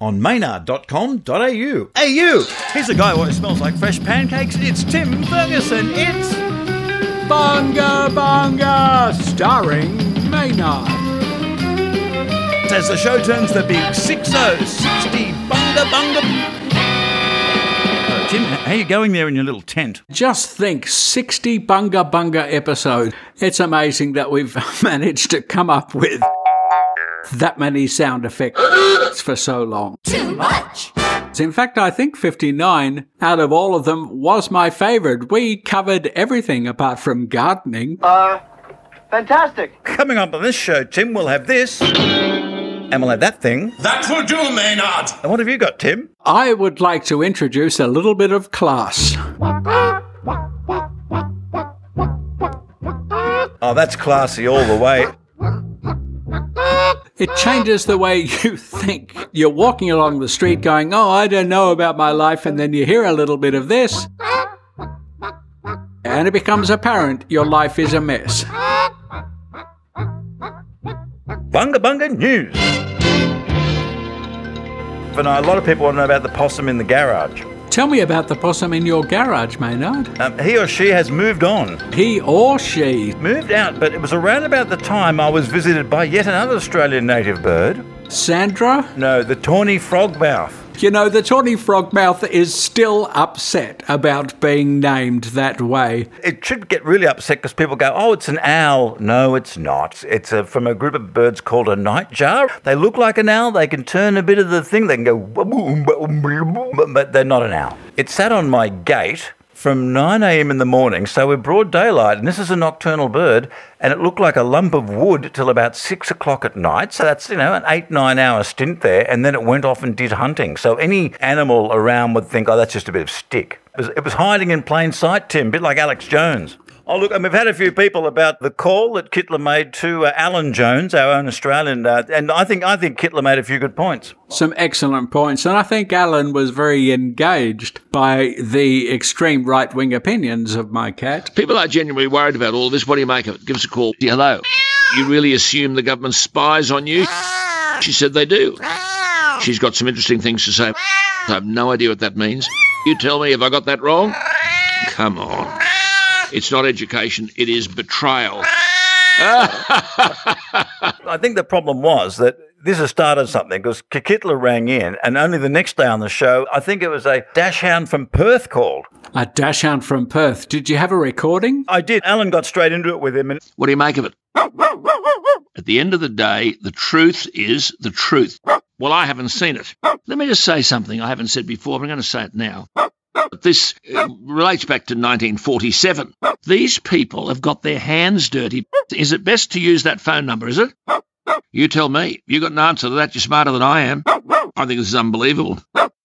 on maynard.com.au. AU! Here's a guy who smells like fresh pancakes. It's Tim Ferguson. It's. Bunga Bunga, starring Maynard. As the show turns the big 60, 60 bunga bunga. Tim, how you going there in your little tent? Just think 60 Bunga Bunga episode. It's amazing that we've managed to come up with that many sound effects for so long. Too much. In fact, I think 59 out of all of them was my favorite. We covered everything apart from gardening. Uh, fantastic. Coming up on this show, Tim, we'll have this. And we'll have that thing. That will do, Maynard. And what have you got, Tim? I would like to introduce a little bit of class. Oh, that's classy all the way. It changes the way you think. You're walking along the street going, Oh, I don't know about my life, and then you hear a little bit of this. And it becomes apparent your life is a mess. Bunga Bunga News. But a lot of people want to know about the possum in the garage. Tell me about the possum in your garage, Maynard. Um, he or she has moved on. He or she. Moved out, but it was around about the time I was visited by yet another Australian native bird. Sandra? No, the tawny frogmouth. You know, the tawny frogmouth is still upset about being named that way. It should get really upset because people go, oh, it's an owl. No, it's not. It's a, from a group of birds called a nightjar. They look like an owl. They can turn a bit of the thing. They can go, but they're not an owl. It sat on my gate from 9 a.m. in the morning, so we're broad daylight, and this is a nocturnal bird, and it looked like a lump of wood till about 6 o'clock at night. So that's, you know, an eight, nine hour stint there, and then it went off and did hunting. So any animal around would think, oh, that's just a bit of stick. It was, it was hiding in plain sight, Tim, a bit like Alex Jones. Oh, look, and we've had a few people about the call that Kittler made to uh, Alan Jones, our own Australian, uh, and I think I think Kittler made a few good points. Some excellent points, and I think Alan was very engaged by the extreme right wing opinions of my cat. People are genuinely worried about all this. What do you make of it? Give us a call. Hello. You really assume the government spies on you? She said they do. She's got some interesting things to say. I have no idea what that means. You tell me if I got that wrong? Come on. It's not education, it is betrayal. I think the problem was that this has started something because Kikitla rang in, and only the next day on the show, I think it was a dachshund from Perth called. A dachshund from Perth. Did you have a recording? I did. Alan got straight into it with him, and What do you make of it? At the end of the day, the truth is the truth. Well, I haven't seen it. Let me just say something I haven't said before, but I'm going to say it now. This uh, relates back to 1947. These people have got their hands dirty. Is it best to use that phone number, is it? You tell me. You got an answer to that. You're smarter than I am. I think this is unbelievable.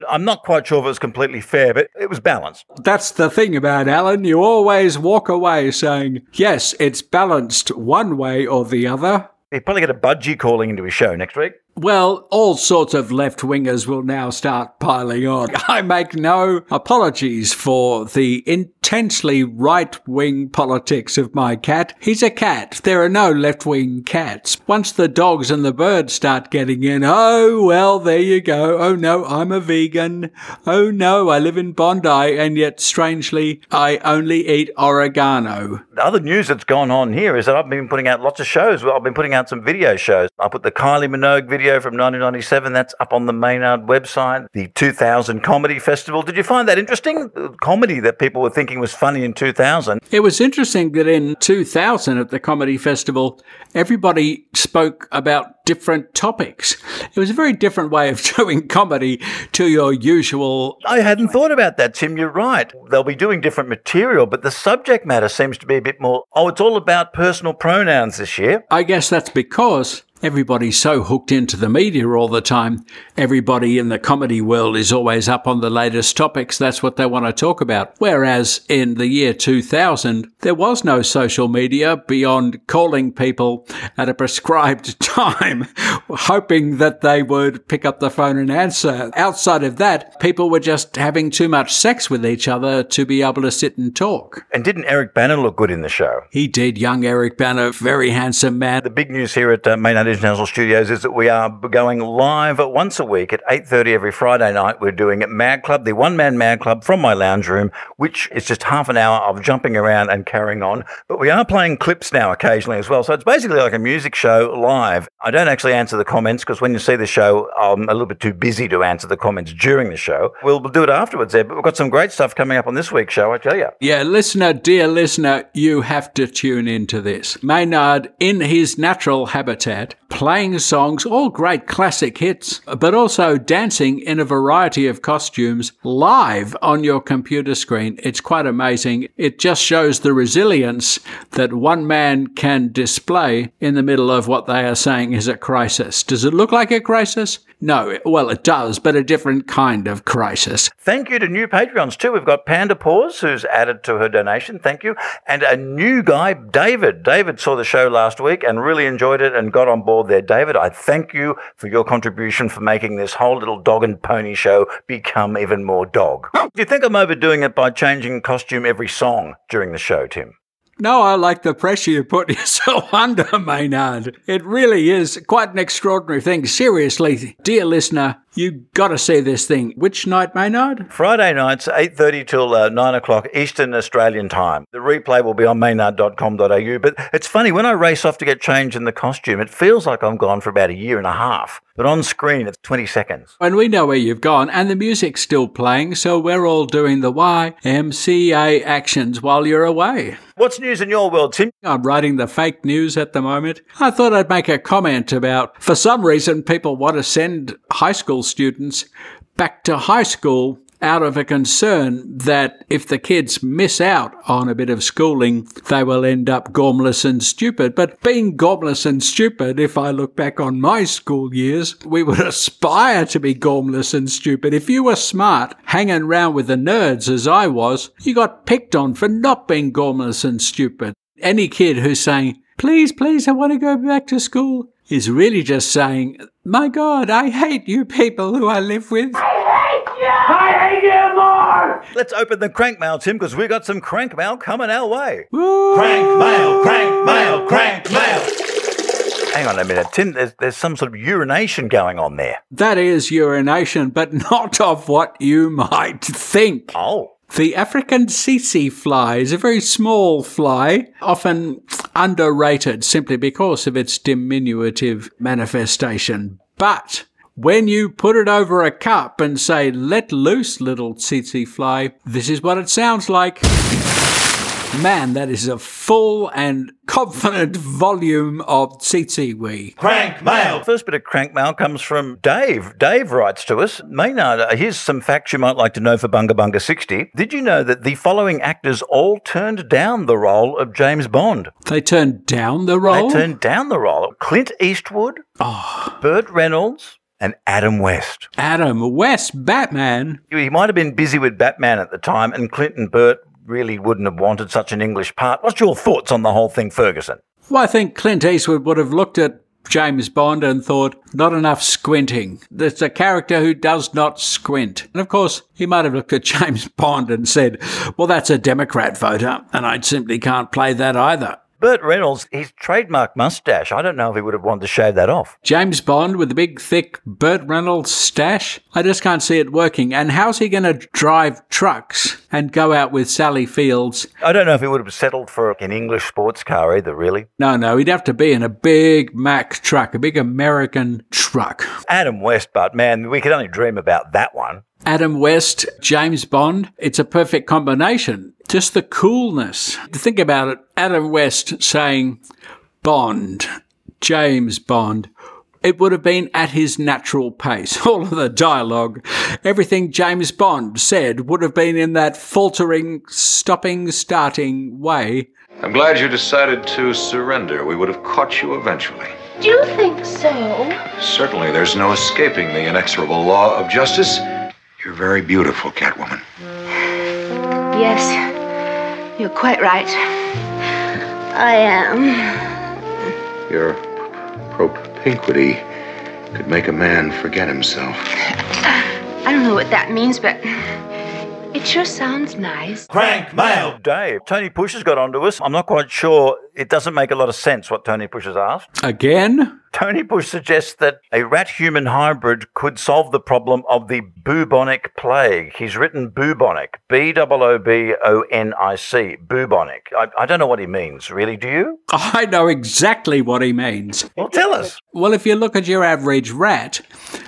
I'm not quite sure if it was completely fair, but it was balanced. That's the thing about Alan. You always walk away saying, yes, it's balanced one way or the other. He'll probably get a budgie calling into his show next week. Well, all sorts of left wingers will now start piling on. I make no apologies for the intensely right wing politics of my cat. He's a cat. There are no left wing cats. Once the dogs and the birds start getting in, oh, well, there you go. Oh no, I'm a vegan. Oh no, I live in Bondi, and yet strangely, I only eat oregano. The other news that's gone on here is that I've been putting out lots of shows. I've been putting out some video shows. I put the Kylie Minogue video from 1997. That's up on the Maynard website. The 2000 Comedy Festival. Did you find that interesting? Comedy that people were thinking was funny in 2000. It was interesting that in 2000 at the Comedy Festival, everybody spoke about different topics. It was a very different way of doing comedy to your usual. I hadn't thought about that, Tim. You're right. They'll be doing different material, but the subject matter seems to be a bit more. Oh, it's all about personal pronouns this year. I guess that's because everybody's so hooked into the media all the time. Everybody in the comedy world is always up on the latest topics. That's what they want to talk about. Whereas in the year 2000, there was no social media beyond calling people at a prescribed time, hoping that they would pick up the phone and answer. Outside of that, people were just having too much sex with each other to be able to sit and talk. And didn't Eric Bana look good in the show? He did, young Eric Bana, very handsome man. The big news here at uh, Maynard International Studios is that we are going live once a week at 8.30 every Friday night. We're doing Mad Club, the one-man Mad Club from my lounge room, which is just half an hour of jumping around and carrying on. But we are playing clips now occasionally as well. So it's basically like a music show live. I don't actually answer the comments because when you see the show, I'm a little bit too busy to answer the comments during the show. We'll, we'll do it afterwards there, but we've got some great stuff coming up on this week's show, I tell you. Yeah, listener, dear listener, you have to tune into this. Maynard, in his natural habitat, playing songs, all great classic hits, but also dancing in a variety of costumes live on your computer screen. It's quite amazing. It just shows the resilience that one man can display in the middle of what they are saying is a crisis. Does it look like a crisis? No, well, it does, but a different kind of crisis. Thank you to new Patreons too. We've got Panda Paws, who's added to her donation. Thank you. And a new guy, David. David saw the show last week and really enjoyed it and got on board there. David, I thank you for your contribution for making this whole little dog and pony show become even more dog. Do you think I'm overdoing it by changing costume every song during the show, Tim? No, I like the pressure you put yourself under, Maynard. It really is quite an extraordinary thing. Seriously, dear listener, you got to see this thing. Which night, Maynard? Friday nights, 8.30 till uh, 9 o'clock Eastern Australian time. The replay will be on maynard.com.au. But it's funny, when I race off to get changed in the costume, it feels like I'm gone for about a year and a half. But on screen, it's 20 seconds. And we know where you've gone, and the music's still playing, so we're all doing the YMCA actions while you're away. What's news in your world, Tim? I'm writing the fake news at the moment. I thought I'd make a comment about, for some reason, people want to send high school students back to high school out of a concern that if the kids miss out on a bit of schooling, they will end up gormless and stupid. But being gormless and stupid, if I look back on my school years, we would aspire to be gormless and stupid. If you were smart, hanging around with the nerds as I was, you got picked on for not being gormless and stupid. Any kid who's saying, please, please, I want to go back to school, is really just saying, My God, I hate you people who I live with. I hate you! I hate you more! Let's open the crank mail, Tim, because we got some crank mail coming our way. Woo! Crank mail, crank mail, crank mail. Hang on a minute, Tim. There's, there's some sort of urination going on there. That is urination, but not of what you might think. Oh. The African tsetse fly is a very small fly, often underrated simply because of its diminutive manifestation. But when you put it over a cup and say, let loose, little tsetse fly, this is what it sounds like. Man, that is a full and confident volume of tsetse wee. Crank mail. First bit of crank mail comes from Dave. Dave writes to us, Maynard, uh, here's some facts you might like to know for Bunga Bunga 60. Did you know that the following actors all turned down the role of James Bond? They turned down the role? They turned down the role. Clint Eastwood, oh. Burt Reynolds, and Adam West. Adam West, Batman. He might have been busy with Batman at the time, and Clint and Burt really wouldn't have wanted such an English part. What's your thoughts on the whole thing, Ferguson? Well, I think Clint Eastwood would have looked at James Bond and thought, not enough squinting. There's a character who does not squint. And of course, he might have looked at James Bond and said, well, that's a Democrat voter, and I simply can't play that either. Burt Reynolds, his trademark mustache, I don't know if he would have wanted to shave that off. James Bond with the big, thick Burt Reynolds stash? I just can't see it working. And how's he going to drive trucks and go out with Sally Fields? I don't know if he would have settled for an English sports car either, really. No, no, he'd have to be in a big Mack truck, a big American truck. Adam West, but man, we could only dream about that one. Adam West, James Bond, it's a perfect combination. Just the coolness. Think about it. Adam West saying Bond, James Bond. It would have been at his natural pace. All of the dialogue, everything James Bond said would have been in that faltering, stopping, starting way. I'm glad you decided to surrender. We would have caught you eventually. Do you think so? Certainly, there's no escaping the inexorable law of justice. You're very beautiful, Catwoman. Yes, you're quite right. I am. Your propinquity could make a man forget himself. I don't know what that means, but it sure sounds nice. Crank mail. Oh, Dave, Tony Push has got onto us. I'm not quite sure. It doesn't make a lot of sense what Tony Push has asked. Again? Tony Bush suggests that a rat human hybrid could solve the problem of the bubonic plague. He's written bubonic, B O O B O N I C, bubonic. I, I don't know what he means, really, do you? I know exactly what he means. Well, tell us. Well, if you look at your average rat,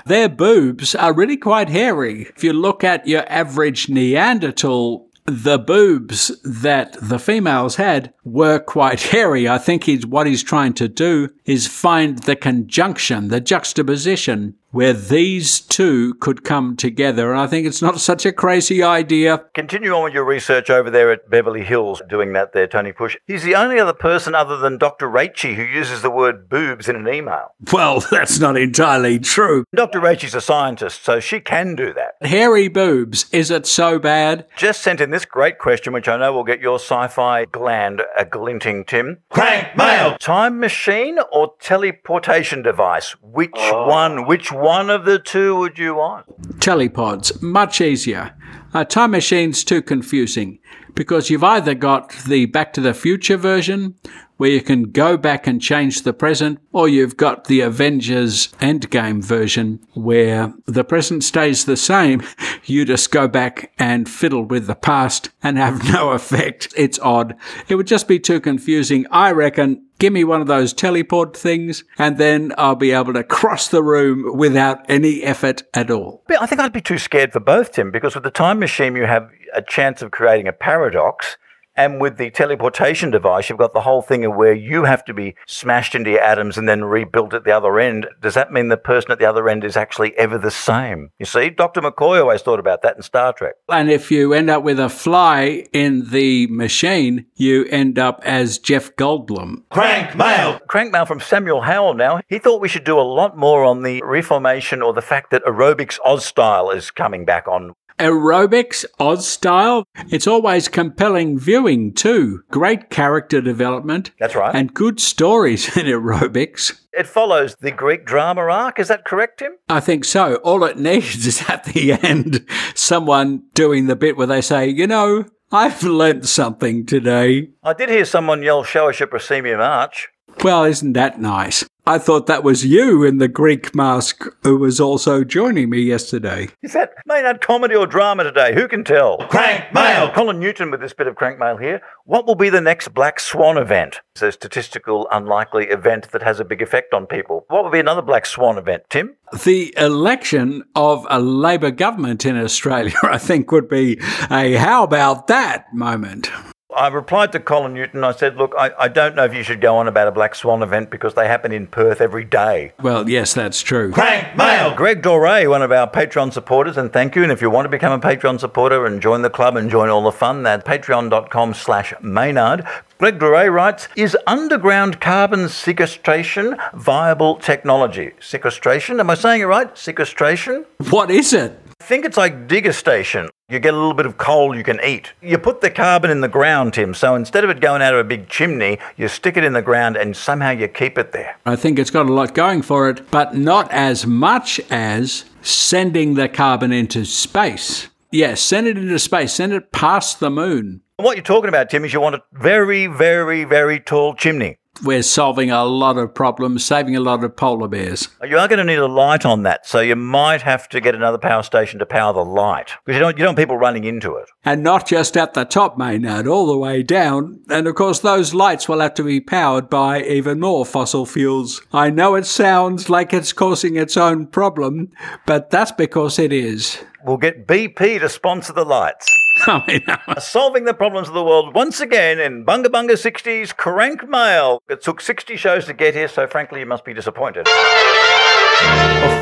their boobs are really quite hairy. If you look at your average Neanderthal, the boobs that the females had were quite hairy. I think he's, what he's trying to do is find the conjunction, the juxtaposition where these two could come together. And I think it's not such a crazy idea. Continue on with your research over there at Beverly Hills, doing that there, Tony Push. He's the only other person other than Dr. Raichi who uses the word boobs in an email. Well, that's not entirely true. Dr. Raichi's a scientist, so she can do that. Hairy boobs, is it so bad? Just sent in this great question, which I know will get your sci fi gland a glinting, Tim. Crank mail! Time machine or teleportation device? Which oh. one? Which one of the two would you want? Telepods, much easier. Uh, time machine's too confusing because you've either got the Back to the Future version where you can go back and change the present, or you've got the Avengers Endgame version where the present stays the same. You just go back and fiddle with the past and have no effect. It's odd. It would just be too confusing. I reckon give me one of those teleport things and then I'll be able to cross the room without any effort at all. But I think I'd be too scared for both, Tim, because with the time machine, you have a chance of creating a paradox. And with the teleportation device, you've got the whole thing of where you have to be smashed into your atoms and then rebuilt at the other end. Does that mean the person at the other end is actually ever the same? You see, Dr. McCoy always thought about that in Star Trek. And if you end up with a fly in the machine, you end up as Jeff Goldblum. Crank mail! Crank mail from Samuel Howell now. He thought we should do a lot more on the reformation or the fact that aerobics Oz style is coming back on. Aerobics, Oz style. It's always compelling viewing too. Great character development. That's right. And good stories in aerobics. It follows the Greek drama arc. Is that correct, Tim? I think so. All it needs is at the end someone doing the bit where they say, you know, I've learnt something today. I did hear someone yell, Show us your proscenium arch. Well, isn't that nice? I thought that was you in the Greek mask who was also joining me yesterday. Is that Maynard comedy or drama today? Who can tell? Crank mail! Colin Newton with this bit of crank mail here. What will be the next Black Swan event? It's a statistical unlikely event that has a big effect on people. What will be another Black Swan event, Tim? The election of a Labor government in Australia, I think, would be a how about that moment. I replied to Colin Newton. I said, Look, I, I don't know if you should go on about a Black Swan event because they happen in Perth every day. Well, yes, that's true. Crank mail! Greg Doré, one of our Patreon supporters, and thank you. And if you want to become a Patreon supporter and join the club and join all the fun, that's patreon.com slash Maynard. Greg Doré writes, is underground carbon sequestration viable technology? Sequestration? Am I saying it right? Sequestration? What is it? I think it's like digger station. You get a little bit of coal you can eat. You put the carbon in the ground, Tim. So instead of it going out of a big chimney, you stick it in the ground and somehow you keep it there. I think it's got a lot going for it, but not as much as sending the carbon into space. Yes, send it into space, send it past the moon. What you're talking about, Tim, is you want a very, very, very tall chimney. We're solving a lot of problems, saving a lot of polar bears. You are going to need a light on that, so you might have to get another power station to power the light because you don't you don't want people running into it. And not just at the top, Maynard, all the way down. And of course, those lights will have to be powered by even more fossil fuels. I know it sounds like it's causing its own problem, but that's because it is. We'll get BP to sponsor the lights. Mean, Solving the problems of the world once again in Bunga Bunga 60s Crank Mail. It took 60 shows to get here, so frankly, you must be disappointed.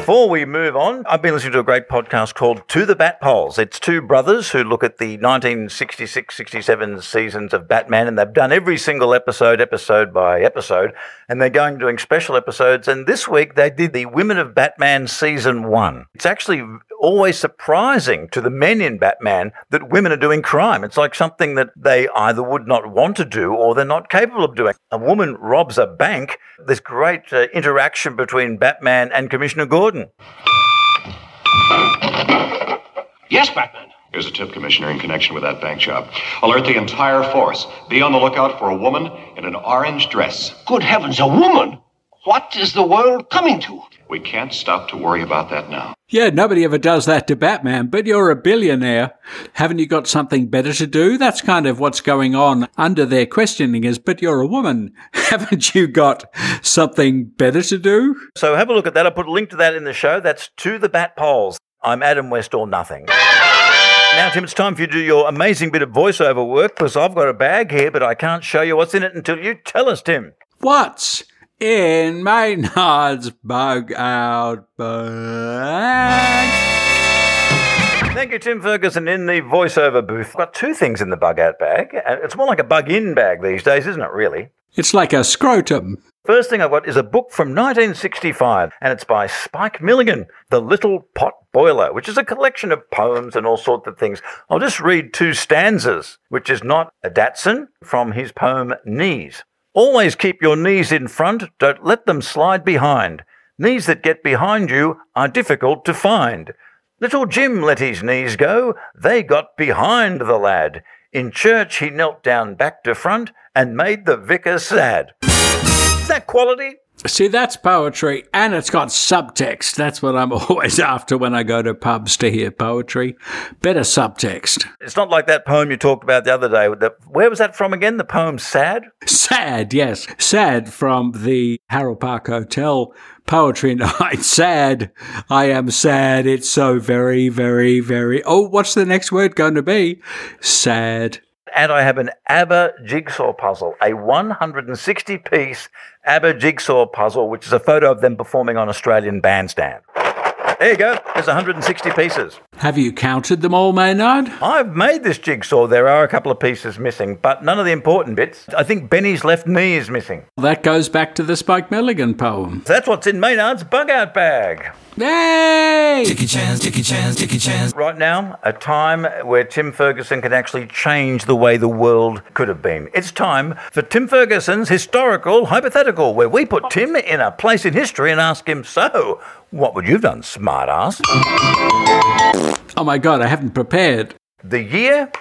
Before we move on, I've been listening to a great podcast called To the Bat Poles. It's two brothers who look at the 1966 67 seasons of Batman, and they've done every single episode, episode by episode, and they're going doing special episodes. And this week they did the Women of Batman season one. It's actually always surprising to the men in Batman that women are doing crime. It's like something that they either would not want to do or they're not capable of doing. A woman robs a bank. There's great uh, interaction between Batman and Commissioner Gordon. Yes, Batman. Here's a tip, Commissioner, in connection with that bank job. Alert the entire force. Be on the lookout for a woman in an orange dress. Good heavens, a woman! What is the world coming to? We can't stop to worry about that now. Yeah, nobody ever does that to Batman, but you're a billionaire. Haven't you got something better to do? That's kind of what's going on under their questioning is, but you're a woman. Haven't you got something better to do? So have a look at that. I'll put a link to that in the show. That's to the Bat Poles. I'm Adam West or nothing. Now, Tim, it's time for you to do your amazing bit of voiceover work because I've got a bag here, but I can't show you what's in it until you tell us, Tim. What's in Maynard's bug out bag? Thank you, Tim Ferguson, in the voiceover booth. I've got two things in the bug out bag. Uh, It's more like a bug in bag these days, isn't it, really? It's like a scrotum. First thing I've got is a book from 1965, and it's by Spike Milligan, The Little Pot Boiler, which is a collection of poems and all sorts of things. I'll just read two stanzas, which is not a Datsun, from his poem Knees. Always keep your knees in front, don't let them slide behind. Knees that get behind you are difficult to find. Little Jim let his knees go, they got behind the lad. In church he knelt down back to front and made the vicar sad. Is that quality? See, that's poetry, and it's got subtext. That's what I'm always after when I go to pubs to hear poetry. Better subtext. It's not like that poem you talked about the other day. where was that from again? The poem Sad? Sad, yes. Sad from the Harold Park Hotel Poetry Night. Sad. I am sad. It's so very, very, very. Oh, what's the next word going to be? Sad. And I have an ABBA jigsaw puzzle, a 160 piece ABBA jigsaw puzzle, which is a photo of them performing on Australian Bandstand. There you go. There's 160 pieces. Have you counted them all, Maynard? I've made this jigsaw. There are a couple of pieces missing, but none of the important bits. I think Benny's left knee is missing. That goes back to the Spike Milligan poem. That's what's in Maynard's bug out bag. Yay! Right now, a time where Tim Ferguson can actually change the way the world could have been. It's time for Tim Ferguson's historical hypothetical, where we put Tim in a place in history and ask him, So, what would you have done, smartass? Oh my god, I haven't prepared. The year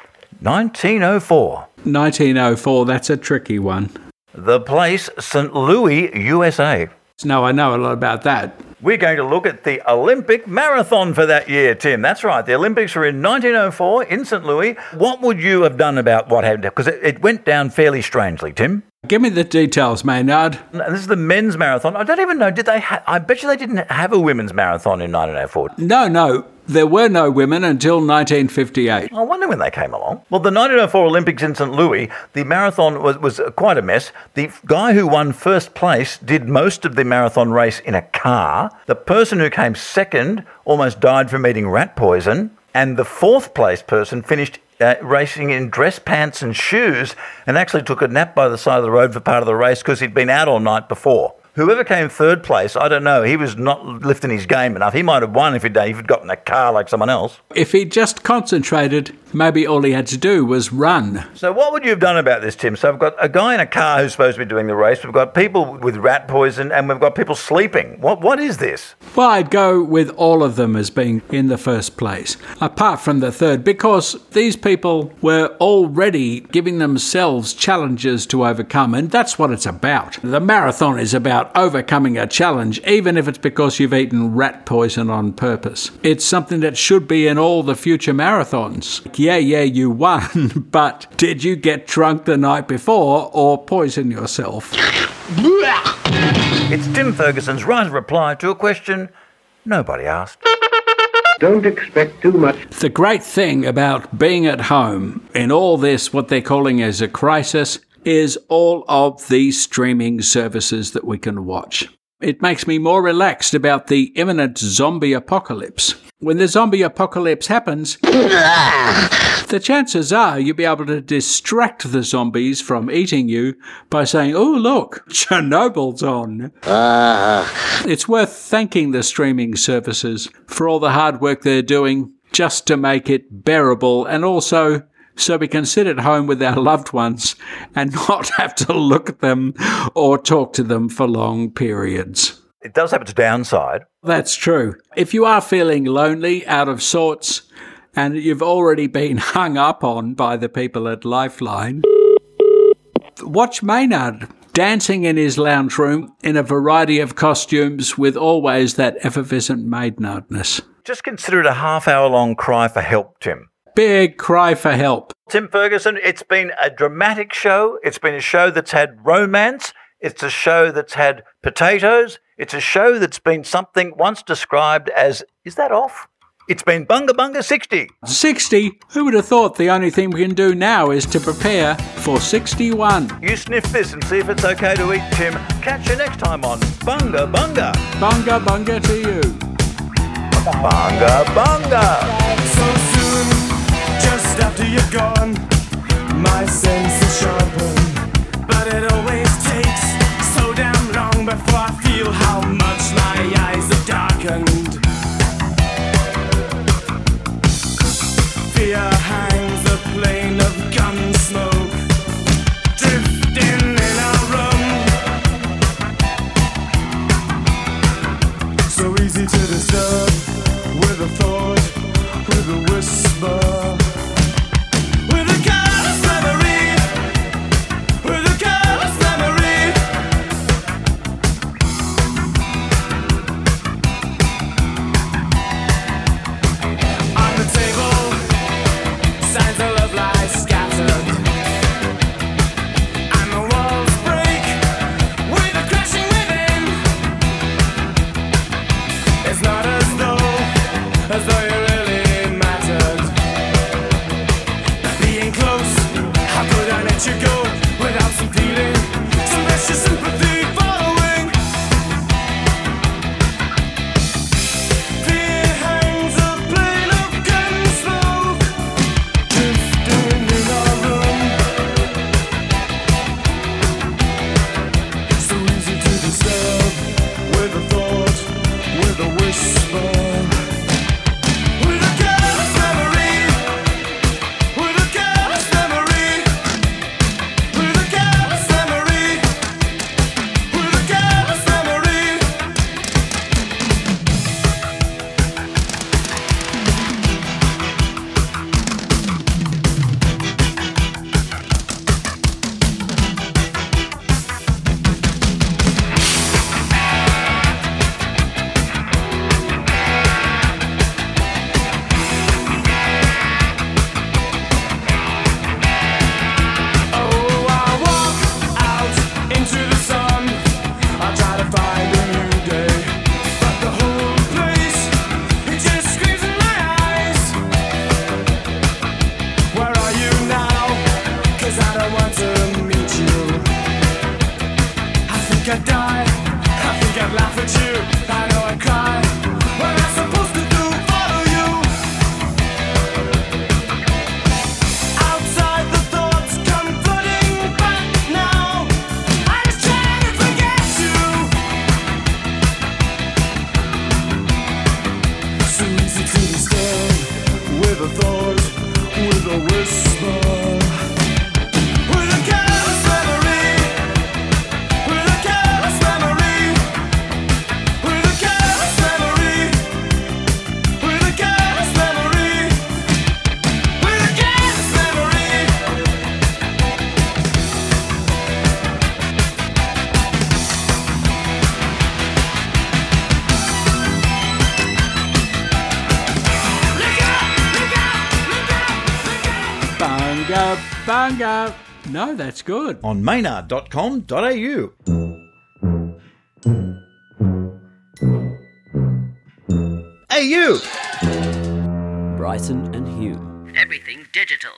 1904. 1904, that's a tricky one. The place, St. Louis, USA. No, I know a lot about that. We're going to look at the Olympic marathon for that year, Tim. That's right. The Olympics were in 1904 in St. Louis. What would you have done about what happened? Because it, it went down fairly strangely, Tim. Give me the details, Maynard. This is the men's marathon. I don't even know. Did they? Ha- I bet you they didn't have a women's marathon in 1904. No, no, there were no women until 1958. I wonder when they came along. Well, the 1904 Olympics in St. Louis, the marathon was, was quite a mess. The guy who won first place did most of the marathon race in a car. The person who came second almost died from eating rat poison. And the fourth place person finished uh, racing in dress pants and shoes and actually took a nap by the side of the road for part of the race because he'd been out all night before. Whoever came third place, I don't know. He was not lifting his game enough. He might have won if he'd, if he'd got in a car like someone else. If he just concentrated, maybe all he had to do was run. So, what would you have done about this, Tim? So, I've got a guy in a car who's supposed to be doing the race. We've got people with rat poison, and we've got people sleeping. What What is this? Well, I'd go with all of them as being in the first place, apart from the third, because these people were already giving themselves challenges to overcome, and that's what it's about. The marathon is about overcoming a challenge, even if it's because you've eaten rat poison on purpose. It's something that should be in all the future marathons. Yeah, yeah, you won, but did you get drunk the night before or poison yourself? It's Tim Ferguson's right reply to a question nobody asked. Don't expect too much. The great thing about being at home in all this, what they're calling as a crisis, is all of these streaming services that we can watch. It makes me more relaxed about the imminent zombie apocalypse. When the zombie apocalypse happens, the chances are you'll be able to distract the zombies from eating you by saying, Oh, look, Chernobyl's on. It's worth thanking the streaming services for all the hard work they're doing just to make it bearable and also so we can sit at home with our loved ones and not have to look at them or talk to them for long periods. It does have its downside. That's true. If you are feeling lonely, out of sorts, and you've already been hung up on by the people at Lifeline, watch Maynard dancing in his lounge room in a variety of costumes with always that effervescent maidenardness. Just consider it a half hour long cry for help, Tim. Big cry for help. Tim Ferguson, it's been a dramatic show. It's been a show that's had romance. It's a show that's had potatoes. It's a show that's been something once described as, is that off? It's been Bunga Bunga 60. 60? Who would have thought the only thing we can do now is to prepare for 61? You sniff this and see if it's okay to eat, Tim. Catch you next time on Bunga Bunga. Bunga bunga to you. Bunga Bunga. So soon, just after you're gone, my senses I feel how much my eyes have darkened. Bunga. No, that's good. On maynard.com.au. Hey, you! Bryson and Hugh. Everything digital.